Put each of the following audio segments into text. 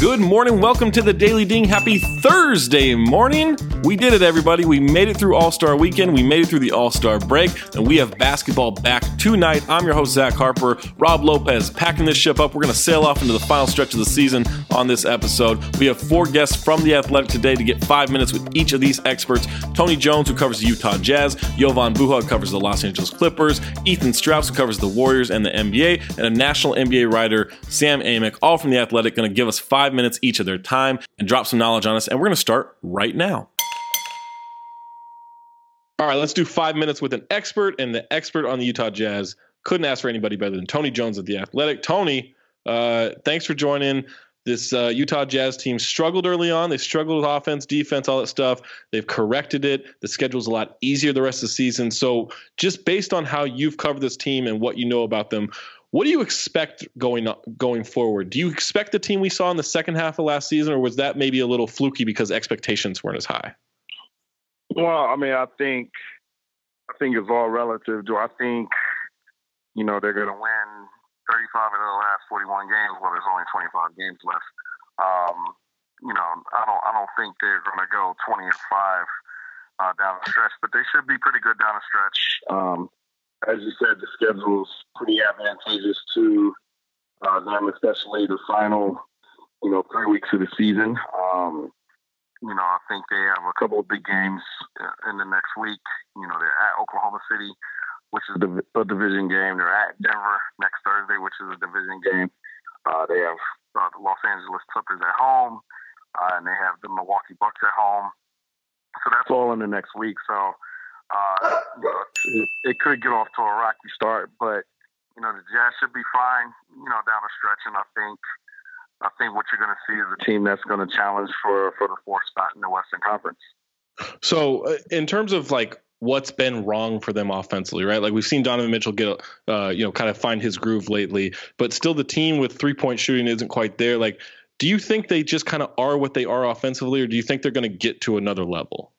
Good morning. Welcome to the Daily Ding. Happy Thursday morning. We did it, everybody. We made it through All Star weekend. We made it through the All Star break, and we have basketball back tonight. I'm your host, Zach Harper. Rob Lopez packing this ship up. We're going to sail off into the final stretch of the season on this episode. We have four guests from The Athletic today to get five minutes with each of these experts Tony Jones, who covers the Utah Jazz, Jovan Buha, who covers the Los Angeles Clippers, Ethan Strauss, who covers the Warriors and the NBA, and a national NBA writer, Sam Amick, all from The Athletic, going to give us five minutes each of their time and drop some knowledge on us. And we're going to start right now. All right, let's do five minutes with an expert, and the expert on the Utah Jazz couldn't ask for anybody better than Tony Jones of the Athletic. Tony, uh, thanks for joining. This uh, Utah Jazz team struggled early on. They struggled with offense, defense, all that stuff. They've corrected it. The schedule's a lot easier the rest of the season. So, just based on how you've covered this team and what you know about them, what do you expect going going forward? Do you expect the team we saw in the second half of last season, or was that maybe a little fluky because expectations weren't as high? Well, I mean, I think I think it's all relative. Do I think you know they're going to win 35 of the last 41 games? Well, there's only 25 games left. Um, you know, I don't I don't think they're going to go 20 and five uh, down the stretch, but they should be pretty good down the stretch. Um, as you said, the schedule's pretty advantageous to uh, them, especially the final, you know, three weeks of the season. Um, you know, I think they have a couple of big games uh, in the next week. You know, they're at Oklahoma City, which is a division game. They're at Denver next Thursday, which is a division game. Uh, they have uh, the Los Angeles Clippers at home, uh, and they have the Milwaukee Bucks at home. So that's all in the next week. So uh, it, it could get off to a rocky start, but you know the Jazz should be fine. You know down the stretch, and I think I think what you're going to see is a team that's going to challenge for for the fourth spot in the Western Conference. So, uh, in terms of like what's been wrong for them offensively, right? Like we've seen Donovan Mitchell get, uh, you know, kind of find his groove lately, but still the team with three point shooting isn't quite there. Like, do you think they just kind of are what they are offensively, or do you think they're going to get to another level?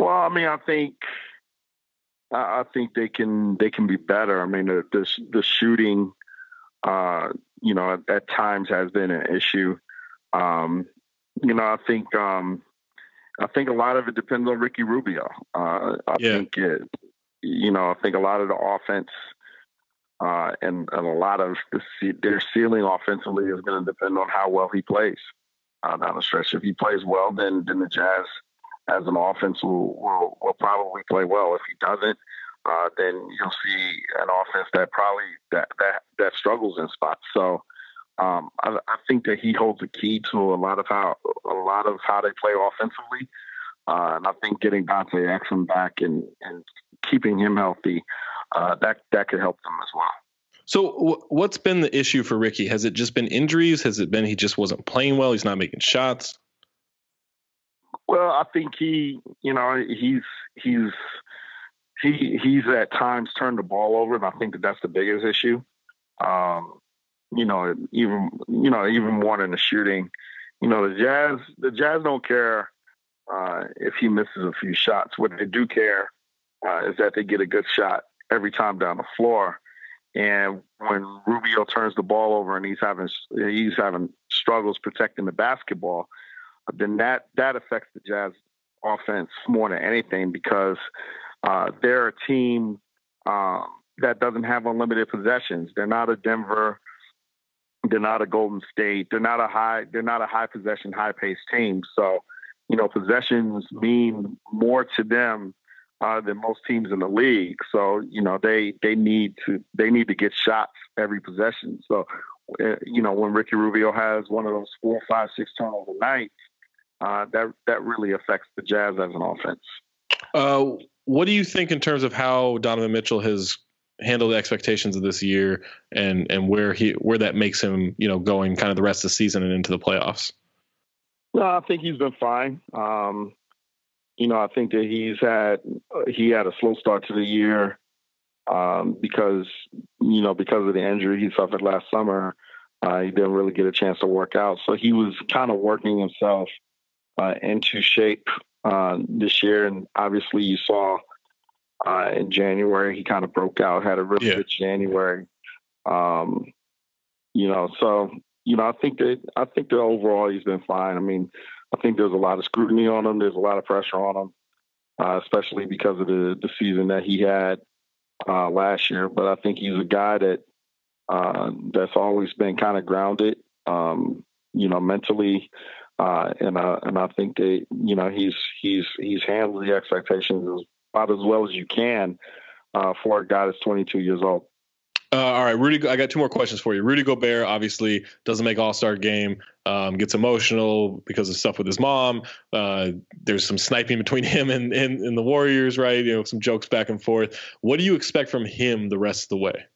Well, I mean, I think I think they can they can be better. I mean, the the, the shooting, uh, you know, at, at, times has been an issue. Um, you know, I think um, I think a lot of it depends on Ricky Rubio. Uh, I yeah. think it, you know, I think a lot of the offense uh, and, and a lot of the, their ceiling offensively is going to depend on how well he plays uh, down the stretch. If he plays well, then then the Jazz as an offense will, will, will probably play well. If he doesn't, uh, then you'll see an offense that probably that that that struggles in spots. So um, I, I, think that he holds the key to a lot of how a lot of how they play offensively, uh, and I think getting Dante Exum back and and keeping him healthy uh, that that could help them as well. So, w- what's been the issue for Ricky? Has it just been injuries? Has it been he just wasn't playing well? He's not making shots. Well, I think he, you know, he's he's he he's at times turned the ball over, and I think that that's the biggest issue. Um, you know, even you know, even more than the shooting. You know, the Jazz the Jazz don't care uh, if he misses a few shots. What they do care uh, is that they get a good shot every time down the floor. And when Rubio turns the ball over and he's having he's having struggles protecting the basketball, then that that affects the Jazz offense more than anything because uh, they're a team um, that doesn't have unlimited possessions. They're not a Denver. They're not a Golden State. They're not a high. They're not a high possession, high paced team. So, you know, possessions mean more to them uh, than most teams in the league. So, you know, they they need to they need to get shots every possession. So, uh, you know, when Ricky Rubio has one of those four, five, six turnover nights, uh, that that really affects the Jazz as an offense. Uh, what do you think in terms of how Donovan Mitchell has handled the expectations of this year and and where he where that makes him you know going kind of the rest of the season and into the playoffs? No, I think he's been fine. Um, you know, I think that he's had he had a slow start to the year um, because you know because of the injury he suffered last summer. Uh, he didn't really get a chance to work out, so he was kind of working himself uh, into shape uh, this year. And obviously, you saw uh, in January he kind of broke out, had a really yeah. good January. Um, you know, so you know, I think that I think that overall he's been fine. I mean, I think there's a lot of scrutiny on him. There's a lot of pressure on him, uh, especially because of the the season that he had uh, last year. But I think he's a guy that uh, that's always been kind of grounded, um, you know, mentally. Uh, and uh, and I think that you know he's he's he's handled the expectations about as well as you can uh, for a guy that's 22 years old. Uh, all right, Rudy. I got two more questions for you. Rudy Gobert obviously doesn't make All Star game. Um, gets emotional because of stuff with his mom. Uh, there's some sniping between him and, and, and the Warriors, right? You know, some jokes back and forth. What do you expect from him the rest of the way?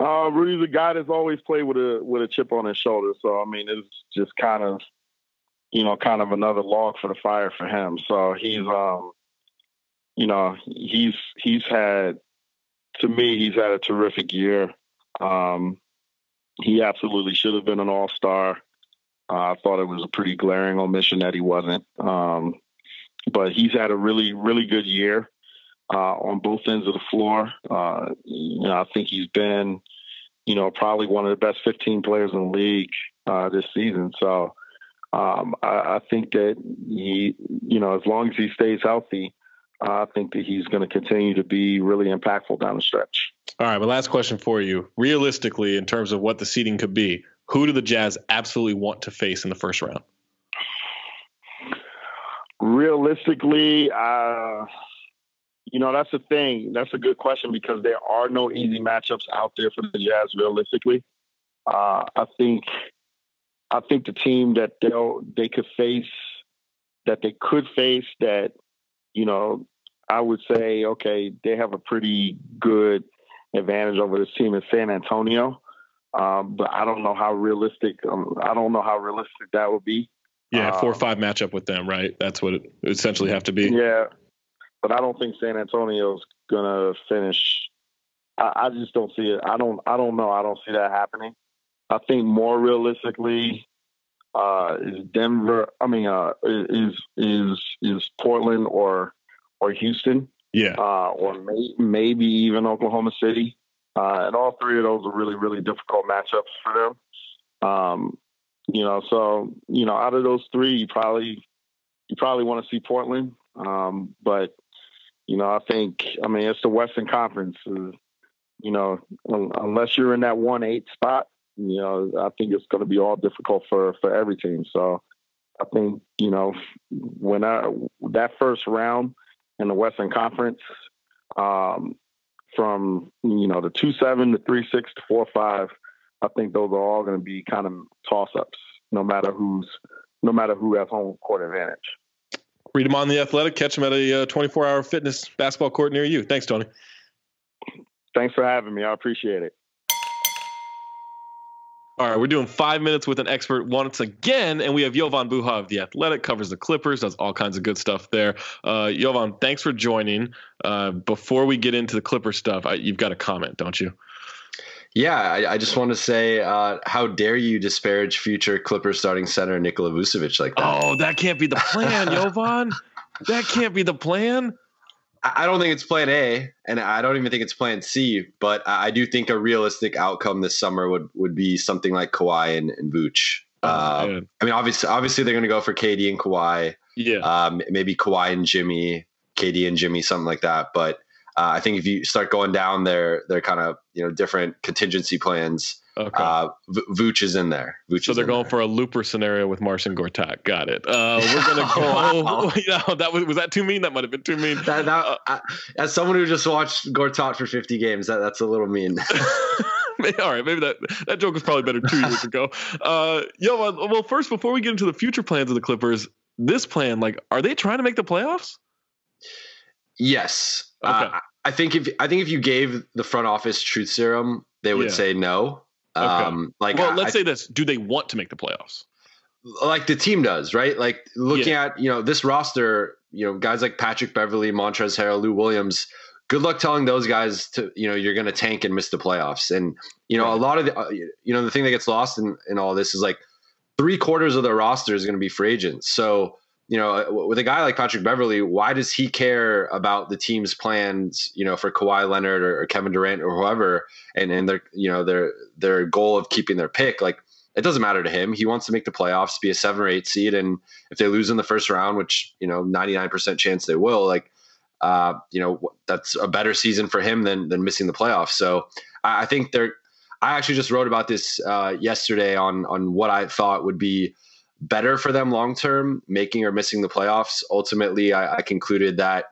Uh, Rudy's a guy that's always played with a with a chip on his shoulder. So I mean, it's just kind of, you know, kind of another log for the fire for him. So he's, um, you know, he's he's had to me, he's had a terrific year. Um, he absolutely should have been an all star. Uh, I thought it was a pretty glaring omission that he wasn't. Um, but he's had a really, really good year uh, on both ends of the floor. Uh, you know, I think he's been, you know, probably one of the best 15 players in the league uh, this season. So um, I, I think that he, you know, as long as he stays healthy, I think that he's going to continue to be really impactful down the stretch. All right, my last question for you. Realistically, in terms of what the seeding could be, who do the Jazz absolutely want to face in the first round? Realistically, uh, you know, that's the thing. That's a good question because there are no easy matchups out there for the Jazz. Realistically, uh, I think, I think the team that they'll they could face, that they could face, that you know, I would say, okay, they have a pretty good advantage over this team in San Antonio. Um, but I don't know how realistic. Um, I don't know how realistic that would be. Yeah, four or um, five matchup with them, right? That's what it essentially have to be. Yeah, but I don't think San Antonio's gonna finish. I, I just don't see it. I don't. I don't know. I don't see that happening. I think more realistically, uh, is Denver. I mean, uh, is is is Portland or or Houston? Yeah, uh, or may, maybe even Oklahoma City. Uh, and all three of those are really really difficult matchups for them. Um, you know, so you know, out of those three, you probably you probably want to see Portland. Um, but you know, I think I mean it's the Western Conference. Uh, you know, unless you're in that one eight spot, you know, I think it's going to be all difficult for for every team. So I think you know when I that first round in the Western Conference, um, from you know the two seven to three six to four five, I think those are all going to be kind of toss ups, no matter who's no matter who has home court advantage. Read them on the Athletic. Catch them at a uh, 24 hour fitness basketball court near you. Thanks, Tony. Thanks for having me. I appreciate it. All right, we're doing five minutes with an expert once again, and we have Jovan Buha of The Athletic, covers the Clippers, does all kinds of good stuff there. Uh, Jovan, thanks for joining. Uh, before we get into the Clipper stuff, I, you've got a comment, don't you? Yeah, I, I just want to say, uh, how dare you disparage future Clippers starting center Nikola Vucevic like that? Oh, that can't be the plan, Jovan. That can't be the plan. I don't think it's plan A, and I don't even think it's plan C. But I do think a realistic outcome this summer would would be something like Kawhi and, and Vooch. Oh, uh, I mean, obviously, obviously they're going to go for KD and Kawhi. Yeah. Um, maybe Kawhi and Jimmy, KD and Jimmy, something like that. But uh, I think if you start going down their their kind of you know different contingency plans, Okay. Uh, v- Vooch is in there. Vooch so they're going there. for a looper scenario with Marcin Gortat. Got it. Uh, we're gonna go. wow. you know, that was was that too mean? That might have been too mean. That, that, uh, I, as someone who just watched Gortat for 50 games, that, that's a little mean. All right, maybe that that joke was probably better two years ago. Uh, yo, well, first before we get into the future plans of the Clippers, this plan, like, are they trying to make the playoffs? Yes. Okay. Uh, I think if I think if you gave the front office truth serum, they would yeah. say no. Okay. Um, like, well, let's I, say this: Do they want to make the playoffs? Like the team does, right? Like looking yeah. at you know this roster, you know guys like Patrick Beverley, Montrezl Harrell, Lou Williams. Good luck telling those guys to you know you're going to tank and miss the playoffs. And you know right. a lot of the uh, you know the thing that gets lost in in all this is like three quarters of the roster is going to be free agents. So you know, with a guy like Patrick Beverley, why does he care about the team's plans, you know, for Kawhi Leonard or, or Kevin Durant or whoever, and and their you know their their goal of keeping their pick? Like it doesn't matter to him. He wants to make the playoffs, be a seven or eight seed, and if they lose in the first round, which you know ninety nine percent chance they will, like uh, you know that's a better season for him than than missing the playoffs. So I, I think they're. I actually just wrote about this uh, yesterday on on what I thought would be better for them long term, making or missing the playoffs. Ultimately, I, I, concluded that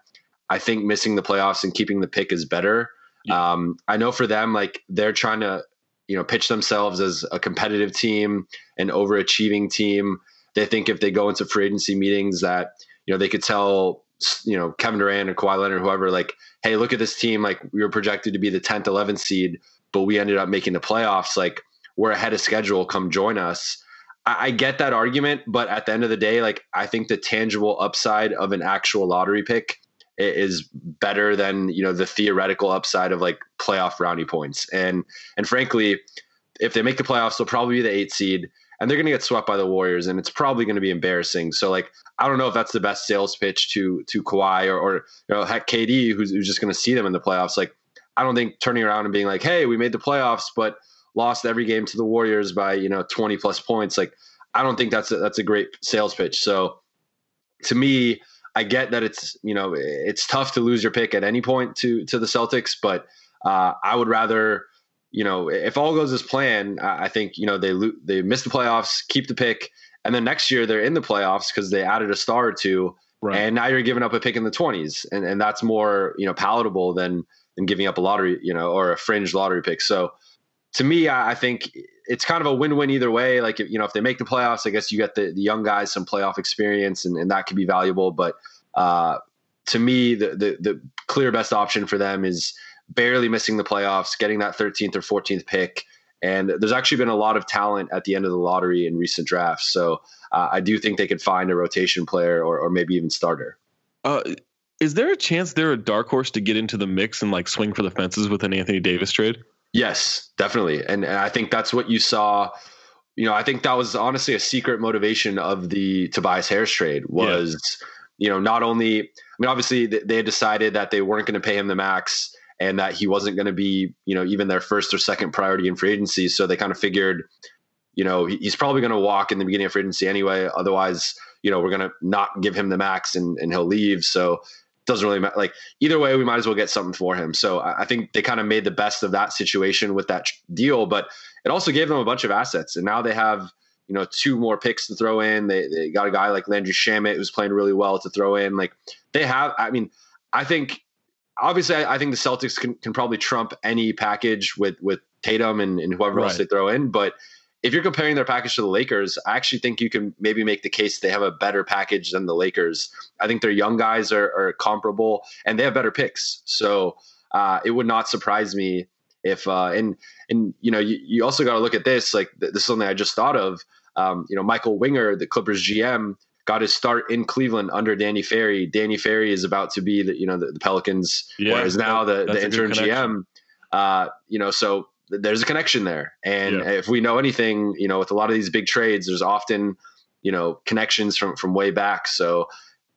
I think missing the playoffs and keeping the pick is better. Yeah. Um, I know for them, like they're trying to, you know, pitch themselves as a competitive team, an overachieving team. They think if they go into free agency meetings that you know they could tell you know Kevin Durant or Kawhi Leonard, whoever, like, hey, look at this team. Like we were projected to be the 10th, 11th seed, but we ended up making the playoffs. Like we're ahead of schedule. Come join us. I, I get that argument, but at the end of the day, like I think the tangible upside of an actual lottery pick is better than you know the theoretical upside of like playoff brownie points. And and frankly, if they make the playoffs, they'll probably be the eight seed, and they're going to get swept by the Warriors, and it's probably going to be embarrassing. So like I don't know if that's the best sales pitch to to Kawhi or, or you know heck KD who's, who's just going to see them in the playoffs. Like I don't think turning around and being like, hey, we made the playoffs, but lost every game to the Warriors by you know 20 plus points. Like I don't think that's a, that's a great sales pitch. So to me, I get that it's you know it's tough to lose your pick at any point to to the Celtics, but uh, I would rather you know if all goes as planned, I think you know they lo- they miss the playoffs, keep the pick, and then next year they're in the playoffs because they added a star or two, right. and now you're giving up a pick in the 20s, and and that's more you know palatable than than giving up a lottery you know or a fringe lottery pick. So to me, I think it's kind of a win-win either way. Like you know, if they make the playoffs, I guess you get the, the young guys some playoff experience, and, and that could be valuable. But uh, to me, the, the the clear best option for them is barely missing the playoffs, getting that 13th or 14th pick. And there's actually been a lot of talent at the end of the lottery in recent drafts. So uh, I do think they could find a rotation player or, or maybe even starter. Uh, is there a chance they're a dark horse to get into the mix and like swing for the fences with an Anthony Davis trade? Yes, definitely. And, and I think that's what you saw. You know, I think that was honestly a secret motivation of the Tobias Harris trade was, yeah. you know, not only, I mean, obviously they had decided that they weren't going to pay him the max and that he wasn't going to be, you know, even their first or second priority in free agency. So they kind of figured, you know, he's probably going to walk in the beginning of free agency anyway. Otherwise, you know, we're going to not give him the max and, and he'll leave. So doesn't really matter. Like either way, we might as well get something for him. So I think they kind of made the best of that situation with that deal, but it also gave them a bunch of assets. And now they have, you know, two more picks to throw in. They, they got a guy like Landry Shamet who's playing really well to throw in. Like they have, I mean, I think obviously I, I think the Celtics can, can probably trump any package with, with Tatum and, and whoever right. else they throw in. But if you're comparing their package to the Lakers, I actually think you can maybe make the case they have a better package than the Lakers. I think their young guys are, are comparable and they have better picks. So uh, it would not surprise me if uh, and and you know you, you also got to look at this like this is something I just thought of. Um, you know Michael Winger, the Clippers GM, got his start in Cleveland under Danny Ferry. Danny Ferry is about to be the you know the, the Pelicans, yeah, whereas now the, the interim GM. Uh, you know, so there's a connection there. And yeah. if we know anything, you know, with a lot of these big trades, there's often, you know, connections from from way back. So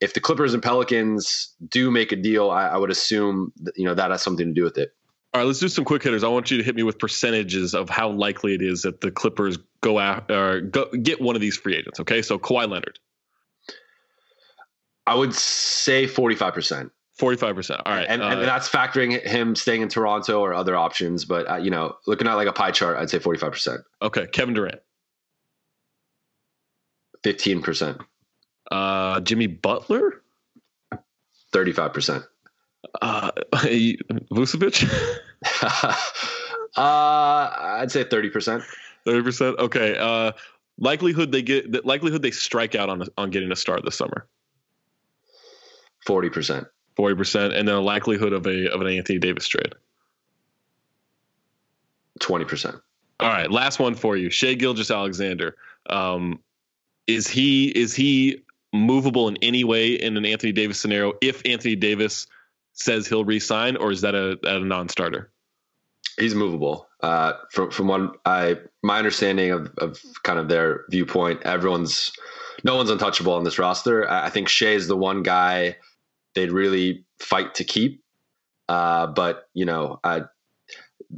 if the Clippers and Pelicans do make a deal, I, I would assume that, you know that has something to do with it. All right, let's do some quick hitters. I want you to hit me with percentages of how likely it is that the Clippers go out or go, get one of these free agents. Okay, so Kawhi Leonard. I would say forty-five percent. Forty-five percent. All right, and, uh, and, that's factoring him staying in Toronto or other options. But uh, you know, looking at like a pie chart, I'd say forty-five percent. Okay, Kevin Durant. Fifteen percent. Uh, Jimmy Butler. Thirty-five percent. Uh, Vucevic. uh, I'd say thirty percent. Thirty percent. Okay. Uh, likelihood they get the likelihood they strike out on on getting a start this summer. Forty percent. Forty percent, and then a likelihood of a of an Anthony Davis trade. Twenty percent. All right, last one for you, Shai Gilgeous-Alexander. Um, is he is he movable in any way in an Anthony Davis scenario if Anthony Davis says he'll resign, or is that a, a non-starter? He's movable. Uh, from from what I my understanding of, of kind of their viewpoint, everyone's no one's untouchable on this roster. I think Shai is the one guy they'd really fight to keep. Uh, but you know, I,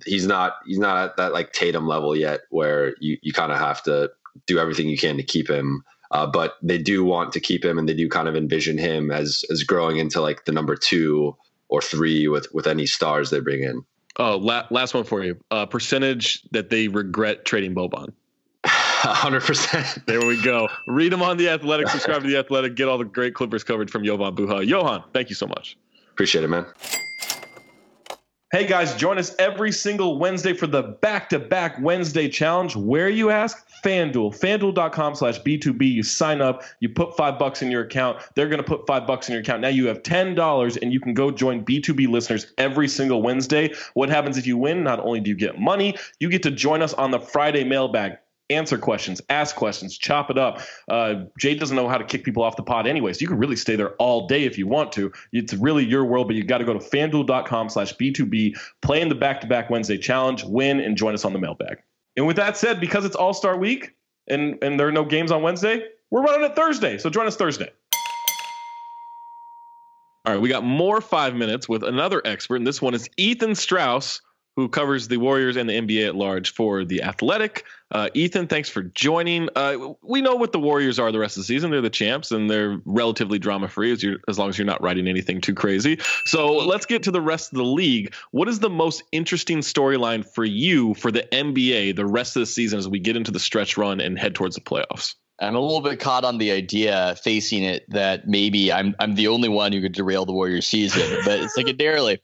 he's not he's not at that like Tatum level yet, where you you kind of have to do everything you can to keep him. Uh, but they do want to keep him, and they do kind of envision him as as growing into like the number two or three with with any stars they bring in. Oh, la- last one for you. Uh, percentage that they regret trading Boban. Hundred percent. There we go. Read them on the Athletic. Subscribe to the Athletic. Get all the great Clippers coverage from Jovan Buha. Jovan, thank you so much. Appreciate it, man. Hey guys, join us every single Wednesday for the back-to-back Wednesday challenge. Where you ask? FanDuel. FanDuel.com slash B2B. You sign up, you put five bucks in your account. They're going to put five bucks in your account. Now you have $10 and you can go join B2B listeners every single Wednesday. What happens if you win? Not only do you get money, you get to join us on the Friday mailbag answer questions, ask questions, chop it up. Uh, Jay doesn't know how to kick people off the pod anyway, so you can really stay there all day if you want to. It's really your world, but you got to go to fanduel.com slash B2B, play in the back-to-back Wednesday challenge, win, and join us on the mailbag. And with that said, because it's All-Star Week and, and there are no games on Wednesday, we're running it Thursday, so join us Thursday. All right, we got more five minutes with another expert, and this one is Ethan Strauss who covers the Warriors and the NBA at large for The Athletic. Uh, Ethan, thanks for joining. Uh, we know what the Warriors are the rest of the season. They're the champs, and they're relatively drama free as, as long as you're not writing anything too crazy. So let's get to the rest of the league. What is the most interesting storyline for you for the NBA the rest of the season as we get into the stretch run and head towards the playoffs? I'm a little bit caught on the idea facing it that maybe I'm I'm the only one who could derail the Warriors season, but it's secondarily,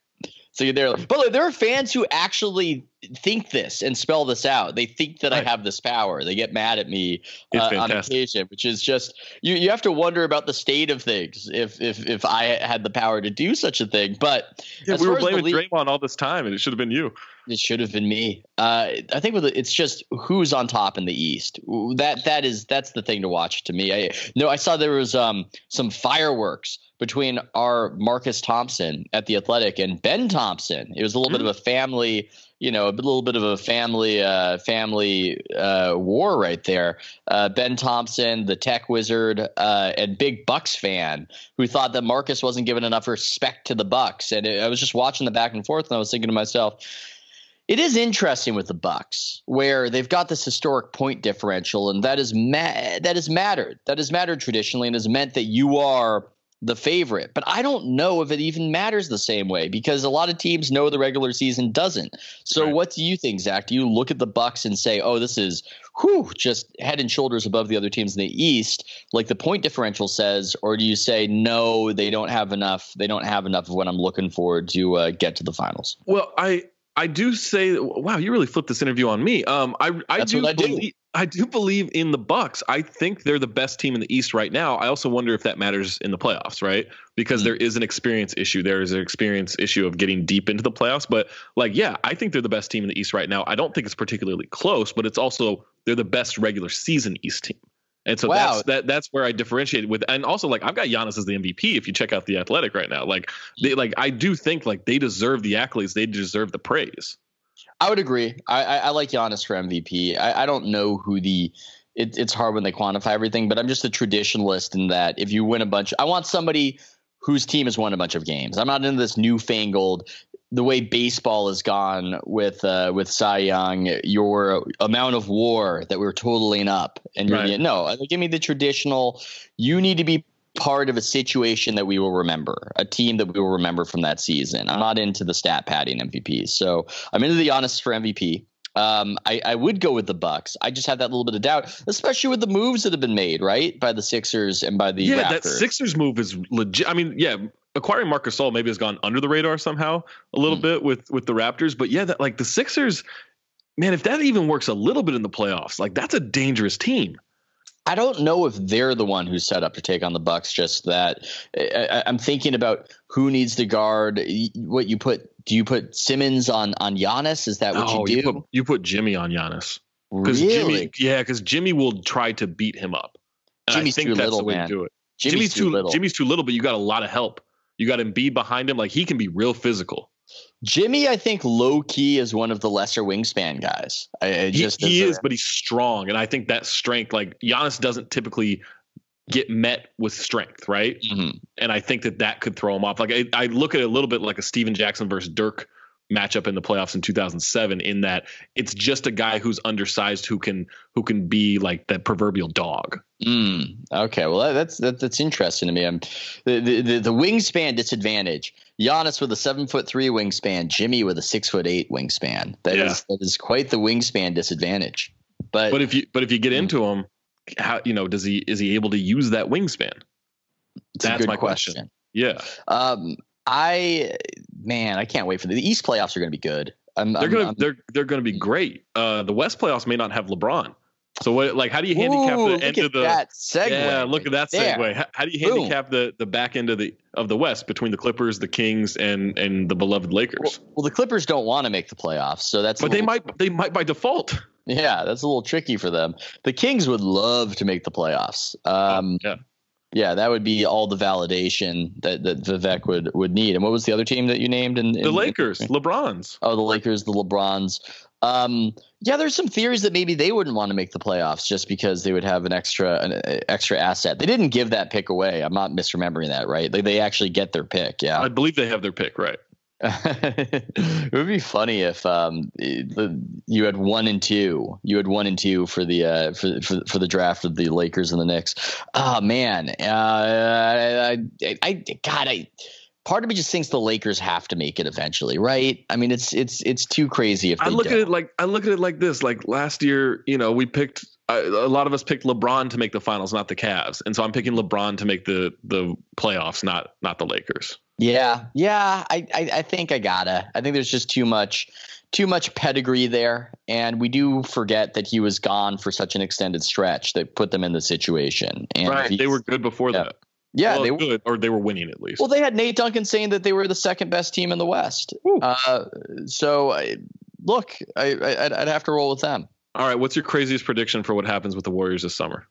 so there, but there are fans who actually think this and spell this out. They think that right. I have this power. They get mad at me uh, on occasion, which is just you. You have to wonder about the state of things if if if I had the power to do such a thing. But yeah, we were blaming league, Draymond all this time, and it should have been you. It should have been me. Uh, I think with it's just who's on top in the East. That that is that's the thing to watch to me. I no, I saw there was um some fireworks between our Marcus Thompson at the Athletic and Ben Thompson. It was a little mm-hmm. bit of a family, you know, a little bit of a family uh, family uh, war right there. Uh, ben Thompson, the tech wizard, uh, and big Bucks fan, who thought that Marcus wasn't given enough respect to the Bucks. And it, I was just watching the back and forth, and I was thinking to myself. It is interesting with the Bucks, where they've got this historic point differential, and that is ma- that has mattered. That has mattered traditionally, and has meant that you are the favorite. But I don't know if it even matters the same way because a lot of teams know the regular season doesn't. So right. what do you think, Zach? Do you look at the Bucks and say, "Oh, this is whew, just head and shoulders above the other teams in the East," like the point differential says, or do you say, "No, they don't have enough. They don't have enough of what I'm looking for to uh, get to the finals." Well, I I do say, wow, you really flipped this interview on me. Um, I I do I believe. I do believe in the Bucks. I think they're the best team in the East right now. I also wonder if that matters in the playoffs, right? Because mm-hmm. there is an experience issue. There is an experience issue of getting deep into the playoffs. But like, yeah, I think they're the best team in the East right now. I don't think it's particularly close, but it's also they're the best regular season East team. And so wow. that's that that's where I differentiate with and also like I've got Giannis as the MVP if you check out the athletic right now. Like they like I do think like they deserve the accolades, they deserve the praise. I would agree. I, I, I like Giannis for MVP. I, I don't know who the it, it's hard when they quantify everything, but I'm just a traditionalist in that if you win a bunch, I want somebody whose team has won a bunch of games. I'm not into this newfangled the way baseball has gone with uh, with Cy Young, your amount of WAR that we're totaling up, and you're right. no, give me the traditional. You need to be part of a situation that we will remember, a team that we will remember from that season. I'm not into the stat padding MVPs, so I'm into the honest for MVP. Um, I, I would go with the Bucks. I just have that little bit of doubt, especially with the moves that have been made, right, by the Sixers and by the yeah. Raptors. That Sixers move is legit. I mean, yeah, acquiring Marc Gasol maybe has gone under the radar somehow a little mm. bit with with the Raptors, but yeah, that like the Sixers, man, if that even works a little bit in the playoffs, like that's a dangerous team. I don't know if they're the one who's set up to take on the Bucks. Just that I, am thinking about who needs to guard. What you put? Do you put Simmons on on Giannis? Is that what oh, you do? You put, you put Jimmy on Giannis. Because really? Jimmy, yeah, because Jimmy will try to beat him up. And Jimmy's too little, man. To Jimmy's, Jimmy's, too, little. Jimmy's too little, but you got a lot of help. You got Embiid behind him. Like he can be real physical. Jimmy, I think low key is one of the lesser wingspan guys. I, I just he, he is, but he's strong, and I think that strength, like Giannis, doesn't typically get met with strength, right? Mhm. And I think that that could throw him off. Like I, I look at it a little bit like a Stephen Jackson versus Dirk matchup in the playoffs in 2007 in that it's just a guy who's undersized who can who can be like the proverbial dog. Mm, okay, well that, that's that, that's interesting to me. I'm, the, the the wingspan disadvantage. Giannis with a seven foot three wingspan, Jimmy with a six foot eight wingspan. That is Yeah. that is quite the wingspan disadvantage. But, But if you but if you get Mm. into him, how you know does he is he able to use that wingspan? that's my question. question. Yeah, Um, I man, I can't wait for the, the East playoffs are going to be good. I'm, they're gonna they're they're gonna be great. Uh, the West playoffs may not have LeBron. So what like how do you handicap Ooh, the end of the that segue. Yeah, look at that there. segue. How, how do you Boom. handicap the the back end of the of the West between the Clippers, the Kings, and and the beloved Lakers? well, the Clippers don't want to make the playoffs, so that's. but they little- might they might by default. Yeah, that's a little tricky for them. The Kings would love to make the playoffs. Um, yeah. Yeah, that would be all the validation that that Vivek would would need. And what was the other team that you named? In, in The Lakers, LeBron's. Oh, the Lakers, the LeBrons. Um, yeah, there's some theories that maybe they wouldn't want to make the playoffs just because they would have an extra an extra asset. They didn't give that pick away. I'm not misremembering that, right? They they actually get their pick. Yeah. I believe they have their pick right. It would be funny if um, the, you had one and two. You had one and two for the uh, for, for for the draft of the Lakers and the Knicks. Oh man, uh, I, I God, I part of me just thinks the Lakers have to make it eventually, right? I mean, it's it's it's too crazy if they I look don't. at it like I look at it like this. Like last year, you know, we picked I, a lot of us picked LeBron to make the finals, not the Cavs, and so I'm picking LeBron to make the the playoffs, not not the Lakers. Yeah, yeah. I, I I think I gotta. I think there's just too much too much pedigree there, and we do forget that he was gone for such an extended stretch that put them in the situation. And Right, they were good before Yeah. that. yeah, well, they were. good, or they were winning at least. Well, they had Nate Duncan saying that they were the second best team in the West. Uh, so I, look, I, I I'd, I'd have to roll with them. All right, what's your craziest prediction for what happens with the Warriors this summer?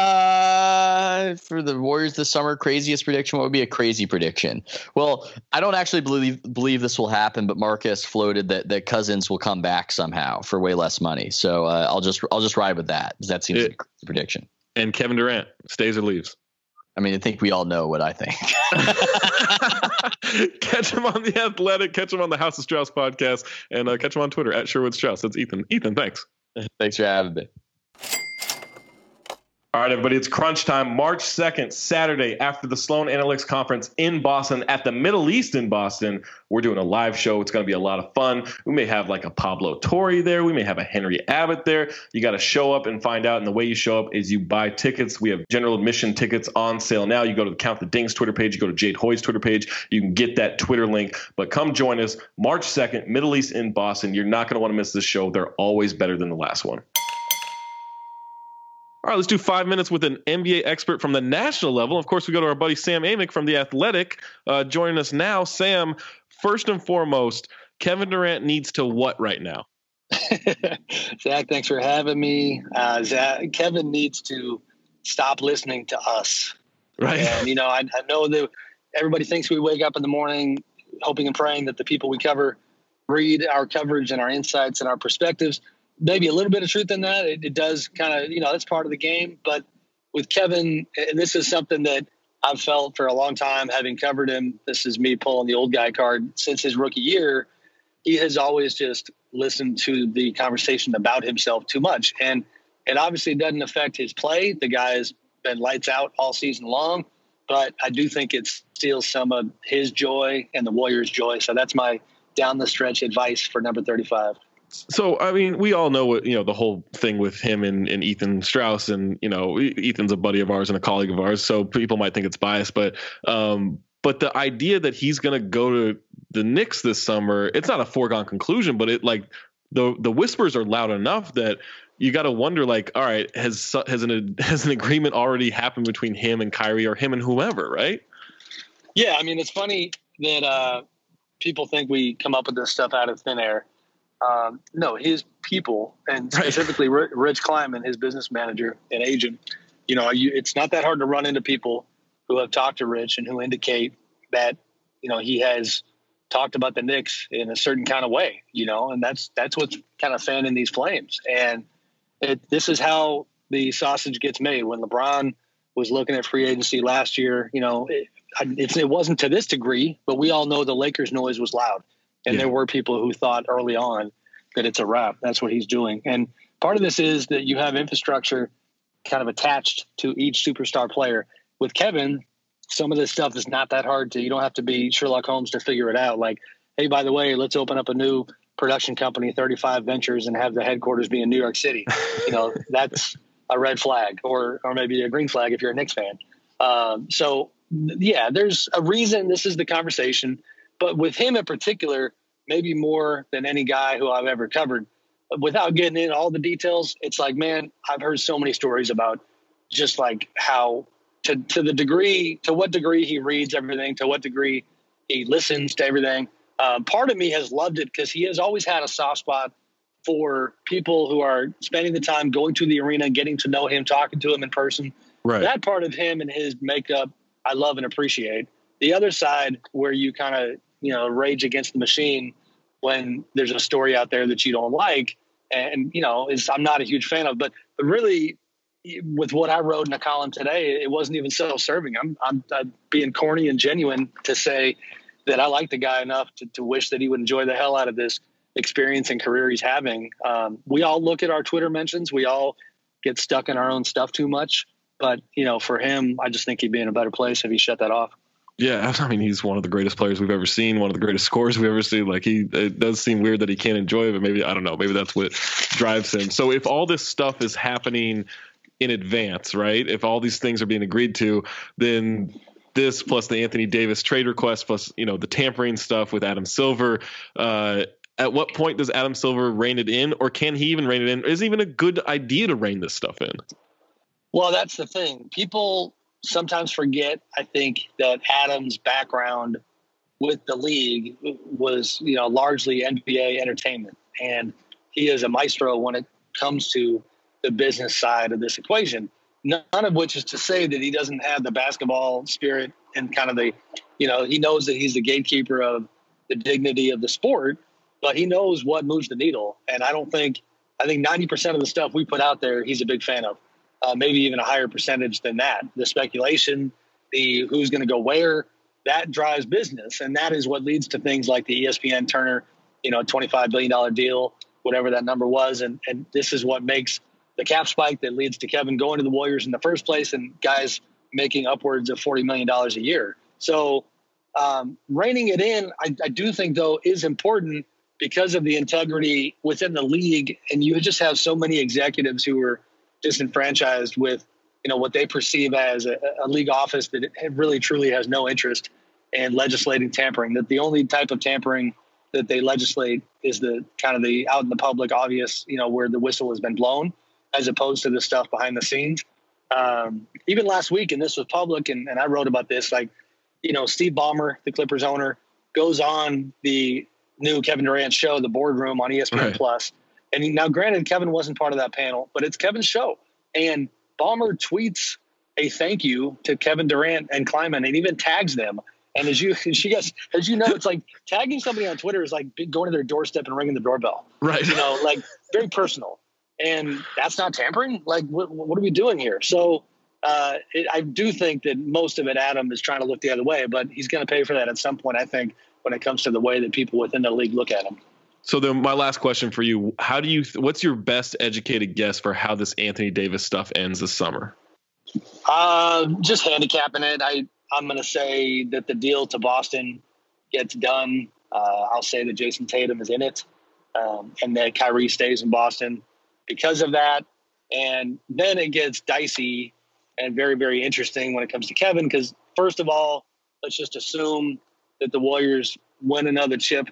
Uh, for the Warriors this summer, craziest prediction. What would be a crazy prediction? Well, I don't actually believe believe this will happen, but Marcus floated that that Cousins will come back somehow for way less money. So uh, I'll just I'll just ride with that. That seems It- like a crazy prediction. And Kevin Durant stays or leaves. I mean, I think we all know what I think. catch him on the Athletic, catch him on the House of Strauss podcast, and uh, catch him on Twitter at Sherwood Strauss. That's Ethan. Ethan, thanks. Thanks for having me. All right, everybody, it's crunch time. March 2nd, Saturday, after the Sloan Analytics Conference in Boston at the Middle East in Boston. We're doing a live show. It's going to be a lot of fun. We may have like a Pablo Torre there. We may have a Henry Abbott there. You got to show up and find out. And the way you show up is you buy tickets. We have general admission tickets on sale now. You go to the Count the Dings Twitter page, you go to Jade Hoy's Twitter page. You can get that Twitter link. But come join us March 2nd, Middle East in Boston. You're not going to want to miss this show. They're always better than the last one. All right, let's do five minutes with an NBA expert from the national level. Of course, we go to our buddy Sam Amick from The Athletic. Uh, joining us now. Sam, first and foremost, Kevin Durant needs to what right now? Zach, thanks for having me. Uh, Zach, Kevin needs to stop listening to us. Right. And, you know, I, I know that everybody thinks we wake up in the morning hoping and praying that the people we cover read our coverage and our insights and our perspectives. Maybe a little bit of truth in that. It, it does kind of, you know, that's part of the game. But with Kevin, and this is something that I've felt for a long time, having covered him. This is me pulling the old guy card since his rookie year. He has always just listened to the conversation about himself too much. And it obviously doesn't affect his play. The guy has been lights out all season long, but I do think it steals some of his joy and the Warriors' joy. So that's my down the stretch advice for number 35. So, I mean, we all know what, you know, the whole thing with him and, and Ethan Strauss. And, you know, Ethan's a buddy of ours and a colleague of ours. So people might think it's biased. But, um, but the idea that he's going to go to the Knicks this summer, it's not a foregone conclusion, but it like the the whispers are loud enough that you got to wonder, like, all right, has has an has an agreement already happened between him and Kyrie or him and whoever, right? Yeah, I mean, it's funny that uh, people think we come up with this stuff out of thin air. Um, no, his people, and specifically Ri- Rich Kleiman, his business manager and agent, you know, you, it's not that hard to run into people who have talked to Rich and who indicate that, you know, he has talked about the Knicks in a certain kind of way, you know, and that's that's what's kind of fanning these flames. And it, this is how the sausage gets made. When LeBron was looking at free agency last year, you know, it, it wasn't to this degree, but we all know the Lakers noise was loud. And yeah. there were people who thought early on that it's a wrap. That's what he's doing. And part of this is that you have infrastructure kind of attached to each superstar player. With Kevin, some of this stuff is not that hard to, you don't have to be Sherlock Holmes to figure it out. Like, hey, by the way, let's open up a new production company, 35 Ventures, and have the headquarters be in New York City. You know, that's a red flag or, or maybe a green flag if you're a Knicks fan. Um, so, yeah, there's a reason this is the conversation. But with him in particular, maybe more than any guy who I've ever covered, without getting into all the details, it's like, man, I've heard so many stories about just like how to to the degree to what degree he reads everything, to what degree he listens to everything. Um, part of me has loved it because he has always had a soft spot for people who are spending the time going to the arena, getting to know him, talking to him in person. Right. That part of him and his makeup, I love and appreciate. The other side, where you kind of you know rage against the machine when there's a story out there that you don't like, and you know is I'm not a huge fan of. But but really, with what I wrote in a column today, it wasn't even self-serving. I'm, I'm, I'm being corny and genuine to say that I like the guy enough to, to wish that he would enjoy the hell out of this experience and career he's having. Um, we all look at our Twitter mentions. We all get stuck in our own stuff too much. But you know, for him, I just think he'd be in a better place if he shut that off. Yeah, I mean, he's one of the greatest players we've ever seen, one of the greatest scorers we've ever seen. Like he, it does seem weird that he can't enjoy it, but maybe I don't know. Maybe that's what drives him. So if all this stuff is happening in advance, right? If all these things are being agreed to, then this plus the Anthony Davis trade request plus you know the tampering stuff with Adam Silver. Uh, at what point does Adam Silver rein it in, or can he even rein it in? Is it even a good idea to rein this stuff in? Well, that's the thing. People sometimes forget, I think, that Adam's background with the league was, you know, largely NBA entertainment. And he is a maestro when it comes to the business side of this equation. None of which is to say that he doesn't have the basketball spirit and kind of the, you know, he knows that he's the gatekeeper of the dignity of the sport, but he knows what moves the needle. And I don't think, I think 90% of the stuff we put out there, he's a big fan of uh, maybe even a higher percentage than that. The speculation, the who's going to go where, that drives business, and that is what leads to things like the ESPN Turner, you know, twenty-five billion dollar deal, whatever that number was, and and this is what makes the cap spike that leads to Kevin going to the Warriors in the first place, and guys making upwards of forty million dollars a year. So um, reining it in, I, I do think though is important because of the integrity within the league, and you just have so many executives who are disenfranchised with you know what they perceive as a, a, league office that really truly has no interest in legislating tampering. That the only type of tampering that they legislate is the kind of the out in the public, obvious, you know, where the whistle has been blown, as opposed to the stuff behind the scenes. Um, even last week, and this was public, and, and I wrote about this. Like, you know, Steve Ballmer, the Clippers owner, goes on the new Kevin Durant show, The Boardroom, on ESPN right. Plus, and now, granted, Kevin wasn't part of that panel, but it's Kevin's show. And Ballmer tweets a thank you to Kevin Durant and Kleiman and even tags them. And as you, as you guys, as you know, it's like tagging somebody on Twitter is like going to their doorstep and ringing the doorbell. Right. You know, like very personal. And that's not tampering. Like, what, what are we doing here? So uh, it, I do think that most of it, Adam is trying to look the other way, but he's going to pay for that at some point. I think when it comes to the way that people within the league look at him. So then, my last question for you: How do you? What's your best educated guess for how this Anthony Davis stuff ends this summer? Uh, just handicapping it. I I'm going to say that the deal to Boston gets done. Uh, I'll say that Jayson Tatum is in it, um, and that Kyrie stays in Boston because of that. And then it gets dicey and very very interesting when it comes to Kevin because first of all, let's just assume that the Warriors win another chip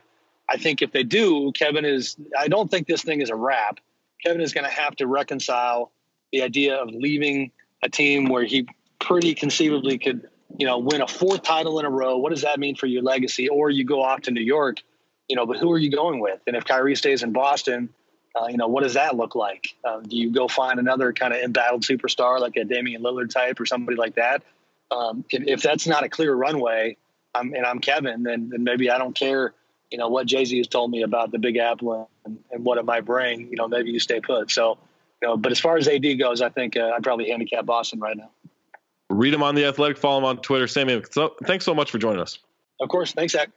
I think if they do, Kevin is, I don't think this thing is a wrap. Kevin is going to have to reconcile the idea of leaving a team where he pretty conceivably could, you know, win a fourth title in a row. What does that mean for your legacy? Or you go off to New York, you know, but who are you going with? And if Kyrie stays in Boston, uh, you know, what does that look like? Uh, do you go find another kind of embattled superstar like a Damian Lillard type or somebody like that? Um, if, that's not a clear runway, I'm, and I'm Kevin, then, then maybe I don't care you know what Jay Z has told me about the Big Apple and, and, what it might bring. You know, maybe you stay put. So you know, but as far as AD goes, I think uh, I'd probably handicap Boston right now. Read him on the Athletic. Follow him on Twitter. Sammy, so, thanks so much for joining us. Of course. Thanks, Zach.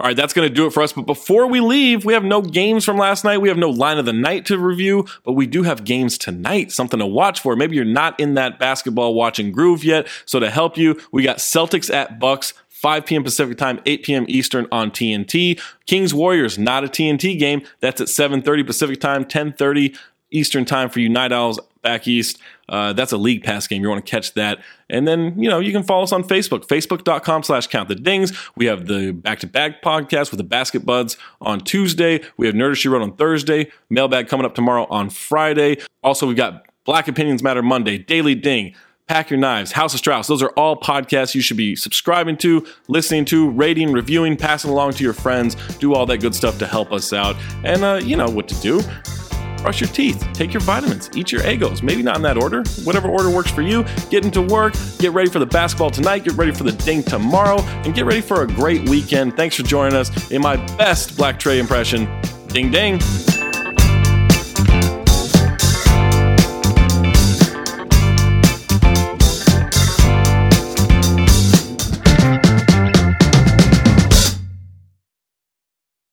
All right, that's going to do it for us. But before we leave, we have no games from last night. We have no line of the night to review, but we do have games tonight, something to watch for. Maybe you're not in that basketball watching groove yet. So to help you, we got Celtics at Bucks. 5 p.m. Pacific time, 8 p.m. Eastern on TNT. Kings Warriors, not a TNT game. That's at 7:30 Pacific time, 10:30 Eastern time for you Night Owls back east. Uh, that's a league pass game. You want to catch that. And then, you know, you can follow us on Facebook, facebook.com slash count the dings. We have the back to back podcast with the basket buds on Tuesday. We have Nerd She Wrote on Thursday. Mailbag coming up tomorrow on Friday. Also, we've got Black Opinions Matter Monday, Daily Ding. Pack Your Knives, House of Strauss. Those are all podcasts you should be subscribing to, listening to, rating, reviewing, passing along to your friends. Do all that good stuff to help us out. And uh, you know what to do brush your teeth, take your vitamins, eat your egos. Maybe not in that order. Whatever order works for you. Get into work, get ready for the basketball tonight, get ready for the ding tomorrow, and get ready for a great weekend. Thanks for joining us in my best Black Trey impression. Ding ding.